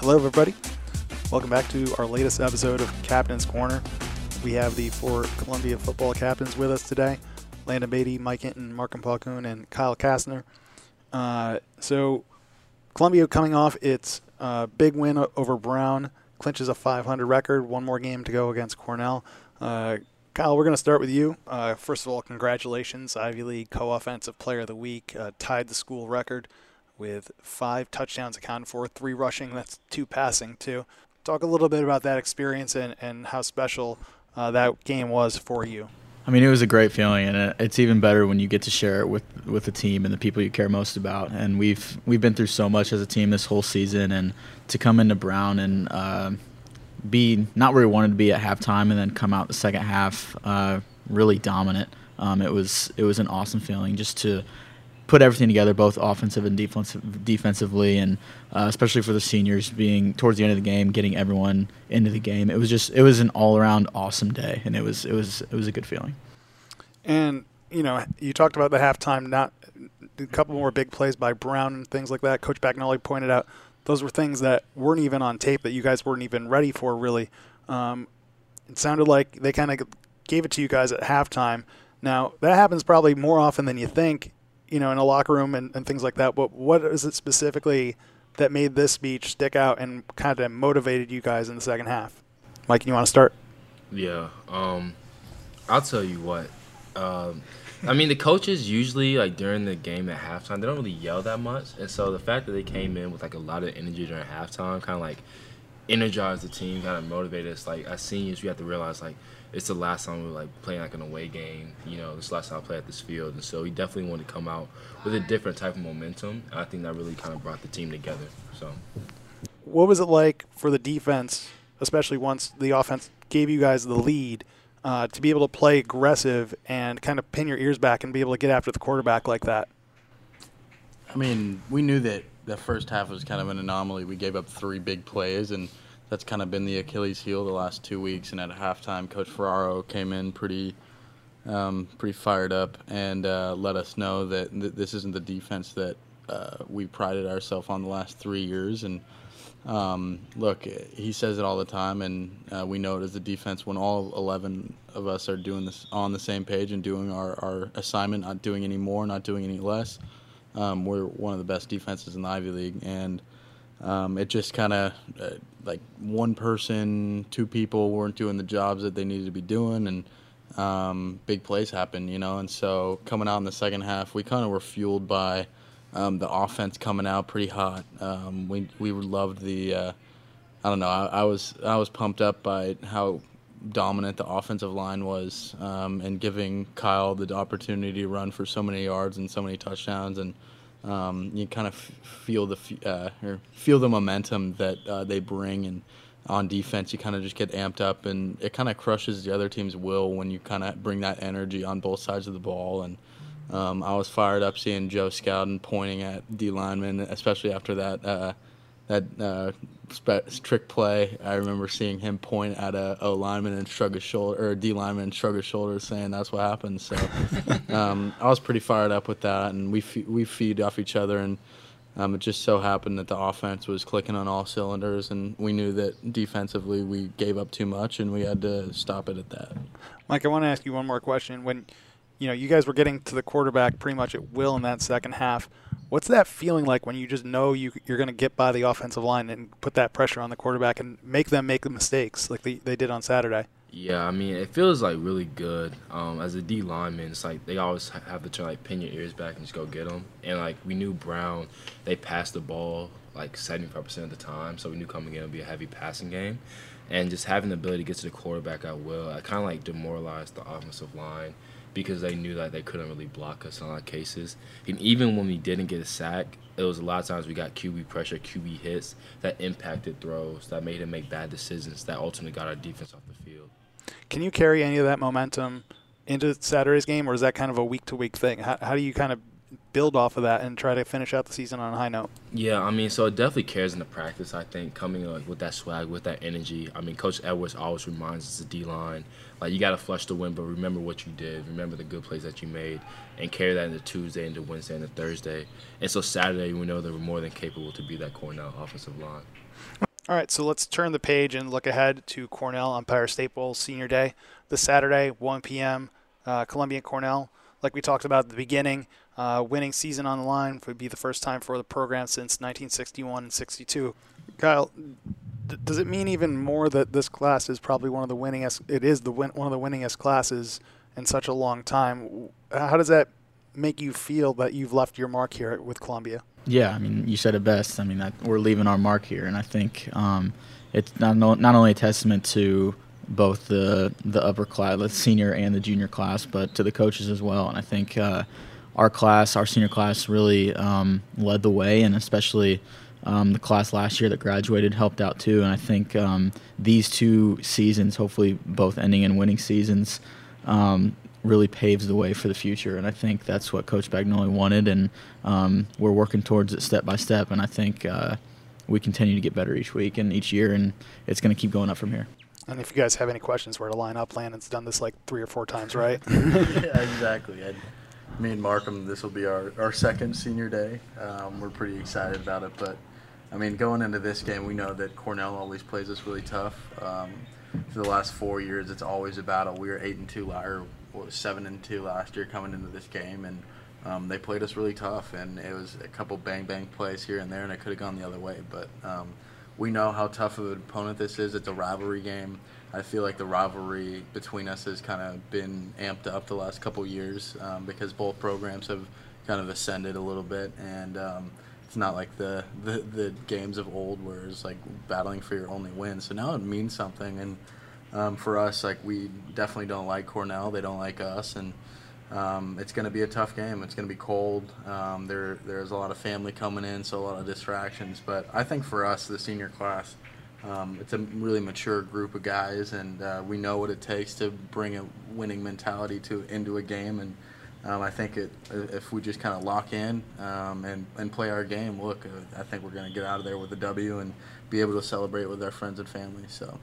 Hello, everybody. Welcome back to our latest episode of Captain's Corner. We have the four Columbia football captains with us today Landon Baty, Mike Hinton, Mark Palcoon, and Kyle Castner. Uh, so, Columbia coming off its uh, big win over Brown, clinches a 500 record, one more game to go against Cornell. Uh, Kyle, we're going to start with you. Uh, first of all, congratulations. Ivy League Co Offensive Player of the Week uh, tied the school record with five touchdowns accounted for, three rushing, that's two passing, too. Talk a little bit about that experience and, and how special uh, that game was for you. I mean, it was a great feeling, and it's even better when you get to share it with with the team and the people you care most about. And we've we've been through so much as a team this whole season, and to come into Brown and uh, be not where we wanted to be at halftime, and then come out the second half uh, really dominant. Um, it was it was an awesome feeling just to put everything together, both offensive and defensive, defensively, and uh, especially for the seniors being towards the end of the game, getting everyone into the game. It was just it was an all around awesome day, and it was it was it was a good feeling. And you know, you talked about the halftime, not a couple more big plays by Brown and things like that. Coach Bagnoli pointed out those were things that weren't even on tape that you guys weren't even ready for. Really, um, it sounded like they kind of gave it to you guys at halftime. Now that happens probably more often than you think you know, in a locker room and, and things like that. But what is it specifically that made this speech stick out and kind of motivated you guys in the second half? Mike, you want to start? Yeah, um, I'll tell you what. Um, I mean, the coaches usually like during the game at halftime, they don't really yell that much, and so the fact that they came in with like a lot of energy during halftime, kind of like energized the team, kind of motivated us. Like as seniors, we have to realize like it's the last time we were like playing like an away game. You know, this last time I played at this field, and so he definitely wanted to come out with a different type of momentum. And I think that really kind of brought the team together. So, what was it like for the defense, especially once the offense gave you guys the lead, uh, to be able to play aggressive and kind of pin your ears back and be able to get after the quarterback like that? I mean, we knew that the first half was kind of an anomaly. We gave up three big plays and that's kind of been the Achilles heel the last two weeks. And at halftime, Coach Ferraro came in pretty, um, pretty fired up and uh, let us know that th- this isn't the defense that uh, we prided ourselves on the last three years. And um, look, he says it all the time, and uh, we know it as the defense when all 11 of us are doing this on the same page and doing our, our assignment, not doing any more, not doing any less. Um, we're one of the best defenses in the Ivy League, and um, it just kind of uh, like one person, two people weren't doing the jobs that they needed to be doing, and um, big plays happened, you know. And so coming out in the second half, we kind of were fueled by um, the offense coming out pretty hot. Um, we we loved the. Uh, I don't know. I, I, was I was pumped up by how dominant the offensive line was, um, and giving Kyle the opportunity to run for so many yards and so many touchdowns and um, you kind of feel the uh, or feel the momentum that uh, they bring, and on defense you kind of just get amped up, and it kind of crushes the other team's will when you kind of bring that energy on both sides of the ball. And um, I was fired up seeing Joe Scowden pointing at D lineman, especially after that uh, that uh, trick play. I remember seeing him point at a O lineman and shrug his shoulder, or a D lineman and shrug his shoulders, saying that's what happened. So um, I was pretty fired up with that, and we fe- we feed off each other, and um, it just so happened that the offense was clicking on all cylinders, and we knew that defensively we gave up too much, and we had to stop it at that. Mike, I want to ask you one more question. When you know you guys were getting to the quarterback pretty much at will in that second half What's that feeling like when you just know you, you're going to get by the offensive line and put that pressure on the quarterback and make them make the mistakes like they, they did on Saturday? Yeah, I mean, it feels like really good. Um, as a D lineman, it's like they always have to try like pin your ears back and just go get them. And like we knew Brown, they passed the ball like 75% of the time, so we knew coming in would be a heavy passing game. And just having the ability to get to the quarterback at will, I kind of like demoralized the offensive line because they knew that they couldn't really block us lot of cases. And even when we didn't get a sack, it was a lot of times we got QB pressure, QB hits that impacted throws, that made him make bad decisions, that ultimately got our defense off the field. Can you carry any of that momentum into Saturday's game, or is that kind of a week to week thing? How, how do you kind of build off of that and try to finish out the season on a high note. Yeah, I mean, so it definitely cares in the practice. I think coming like with that swag, with that energy. I mean, Coach Edwards always reminds us the D line, like you got to flush the win, but remember what you did. Remember the good plays that you made, and carry that into Tuesday, into Wednesday, into Thursday. And so Saturday, we know that we're more than capable to be that Cornell offensive line. All right, so let's turn the page and look ahead to Cornell Empire State Bowl Senior Day this Saturday, 1 p.m. Uh, Columbia Cornell. Like we talked about at the beginning, uh, winning season on the line would be the first time for the program since 1961 and 62. Kyle, does it mean even more that this class is probably one of the winningest? It is the win- one of the winningest classes in such a long time. How does that make you feel that you've left your mark here with Columbia? Yeah, I mean, you said it best. I mean, that we're leaving our mark here, and I think um, it's not not only a testament to both the the upper class, the senior and the junior class, but to the coaches as well. And I think uh, our class, our senior class, really um, led the way, and especially um, the class last year that graduated helped out too. And I think um, these two seasons, hopefully both ending in winning seasons, um, really paves the way for the future. And I think that's what Coach Bagnoli wanted, and um, we're working towards it step by step. And I think uh, we continue to get better each week and each year, and it's going to keep going up from here. And if you guys have any questions where to line up, Landon's done this like three or four times, right? yeah, exactly. I, me and Markham, this will be our, our second senior day. Um, we're pretty excited about it, but I mean, going into this game, we know that Cornell always plays us really tough. Um, for the last four years, it's always a battle. We were eight and two, or seven and two last year coming into this game, and um, they played us really tough. And it was a couple bang bang plays here and there, and it could have gone the other way. But um, we know how tough of an opponent this is. It's a rivalry game. I feel like the rivalry between us has kind of been amped up the last couple years um, because both programs have kind of ascended a little bit, and um, it's not like the, the the games of old where it's like battling for your only win. So now it means something, and um, for us, like we definitely don't like Cornell. They don't like us, and um, it's going to be a tough game. It's going to be cold. Um, there, there's a lot of family coming in, so a lot of distractions. But I think for us, the senior class, um, it's a really mature group of guys, and uh, we know what it takes to bring a winning mentality to into a game. And um, I think it, if we just kind of lock in um, and and play our game, look, uh, I think we're going to get out of there with a W and be able to celebrate with our friends and family. So.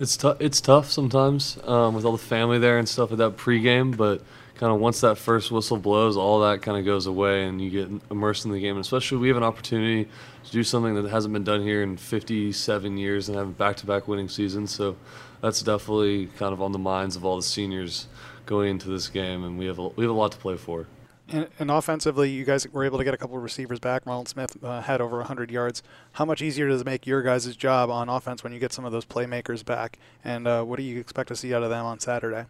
It's tough. It's tough sometimes um, with all the family there and stuff at that pregame, but kind of once that first whistle blows, all that kind of goes away, and you get immersed in the game. And especially, we have an opportunity to do something that hasn't been done here in 57 years and have a back-to-back winning seasons. So that's definitely kind of on the minds of all the seniors going into this game, and we have a, we have a lot to play for. And, and, offensively, you guys were able to get a couple of receivers back. Ronald Smith uh, had over 100 yards. How much easier does it make your guys' job on offense when you get some of those playmakers back? And uh, what do you expect to see out of them on Saturday?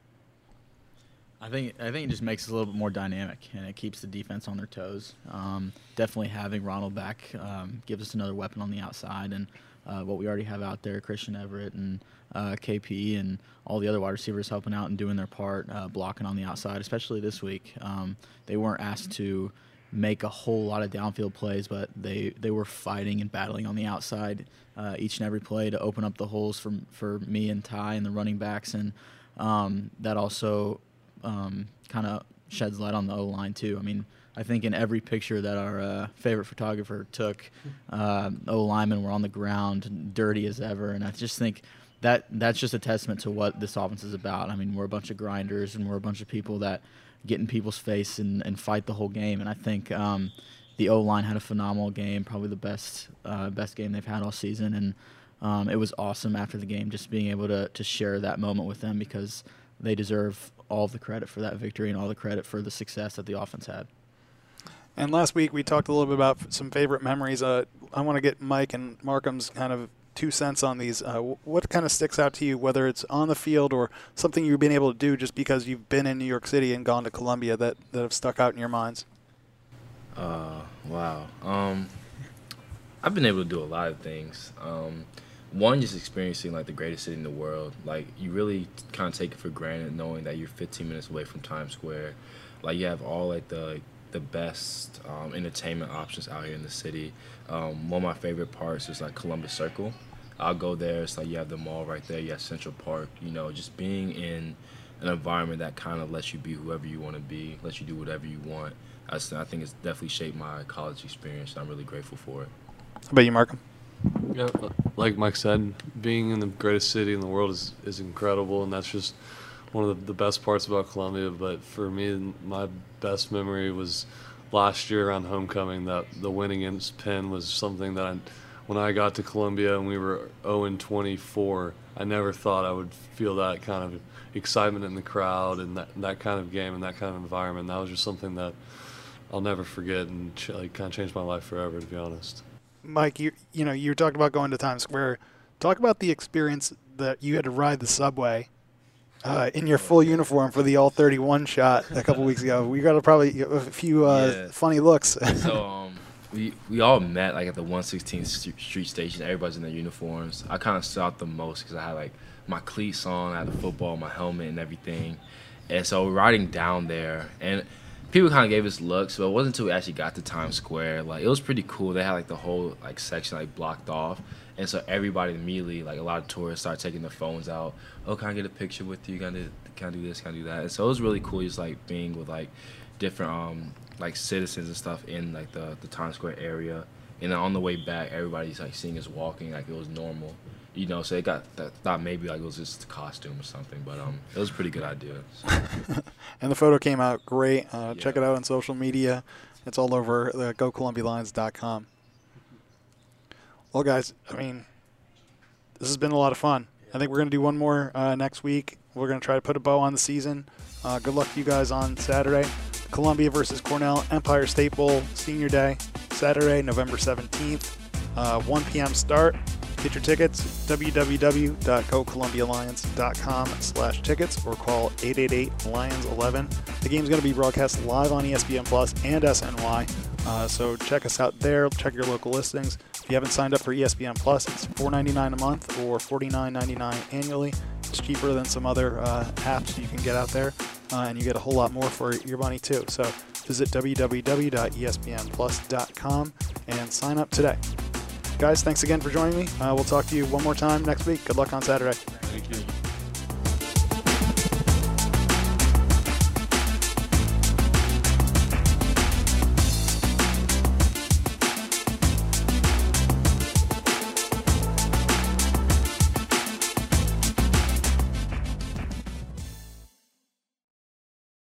I think I think it just makes it a little bit more dynamic, and it keeps the defense on their toes. Um, definitely having Ronald back um, gives us another weapon on the outside, and uh, what we already have out there, Christian Everett and uh, KP and all the other wide receivers helping out and doing their part, uh, blocking on the outside, especially this week. Um, they weren't asked to make a whole lot of downfield plays, but they, they were fighting and battling on the outside uh, each and every play to open up the holes for, for me and Ty and the running backs. And um, that also um, kind of sheds light on the O line, too. I mean, I think in every picture that our uh, favorite photographer took, uh, O linemen were on the ground, dirty as ever. And I just think that that's just a testament to what this offense is about. I mean, we're a bunch of grinders and we're a bunch of people that get in people's face and, and fight the whole game. And I think um, the O line had a phenomenal game, probably the best uh, best game they've had all season. And um, it was awesome after the game just being able to to share that moment with them because they deserve all the credit for that victory and all the credit for the success that the offense had. And last week we talked a little bit about some favorite memories. Uh, I want to get Mike and Markham's kind of two cents on these. Uh, what kind of sticks out to you, whether it's on the field or something you've been able to do just because you've been in New York City and gone to Columbia that, that have stuck out in your minds? Uh, wow. Um, I've been able to do a lot of things. Um, one, just experiencing like the greatest city in the world. Like you really kind of take it for granted knowing that you're 15 minutes away from Times Square. Like you have all like the the best um, entertainment options out here in the city. Um, one of my favorite parts is like Columbus Circle. I'll go there. It's like you have the mall right there. You have Central Park. You know, just being in an environment that kind of lets you be whoever you want to be, lets you do whatever you want. I, I think it's definitely shaped my college experience. I'm really grateful for it. How about you, Markham? Yeah, like Mike said, being in the greatest city in the world is, is incredible, and that's just one of the, the best parts about Columbia. But for me, my best memory was last year on homecoming. That the winning against Penn was something that I when I got to Columbia and we were 0 and 24, I never thought I would feel that kind of excitement in the crowd and that, that kind of game and that kind of environment. That was just something that I'll never forget and ch- like kind of changed my life forever, to be honest. Mike, you you know you talked about going to Times Square. Talk about the experience that you had to ride the subway uh, in your full uniform for the All 31 shot a couple weeks ago. We got a probably a few uh, Yeah. funny looks. so um, we we all met like at the 116th Street Station. Everybody's in their uniforms. I kind of out the most because I had like my cleats on, I had the football, my helmet, and everything. And so we're riding down there, and people kind of gave us looks, but it wasn't until we actually got to Times Square. Like it was pretty cool. They had like the whole like section like blocked off, and so everybody immediately like a lot of tourists started taking their phones out. Oh, can I get a picture with you? Can I do, can I do this? Can I do that? And so it was really cool, just like being with like different um like citizens and stuff in like the the Times Square area. And then on the way back, everybody's like seeing us walking like it was normal. You know, so they got that thought maybe like it was just a costume or something, but um, it was a pretty good idea. So. and the photo came out great. Uh, Check it out on social media. It's all over the GoColumbiaLions.com. Well, guys, I mean, this has been a lot of fun. I think we're going to do one more uh, next week. We're going to try to put a bow on the season. Uh, good luck to you guys on Saturday. Columbia versus Cornell, Empire State Bowl, Senior Day, Saturday, November 17th, uh, 1 p.m. start. Get your tickets, www.gocolumbialions.com slash tickets or call 888-LIONS-11. The game's going to be broadcast live on ESPN Plus and SNY, uh, so check us out there. Check your local listings. If you haven't signed up for ESPN Plus, it's $4.99 a month or $49.99 annually. It's cheaper than some other uh, apps you can get out there, uh, and you get a whole lot more for your money too. So visit www.espnplus.com and sign up today. Guys, thanks again for joining me. Uh, we'll talk to you one more time next week. Good luck on Saturday. Thank you.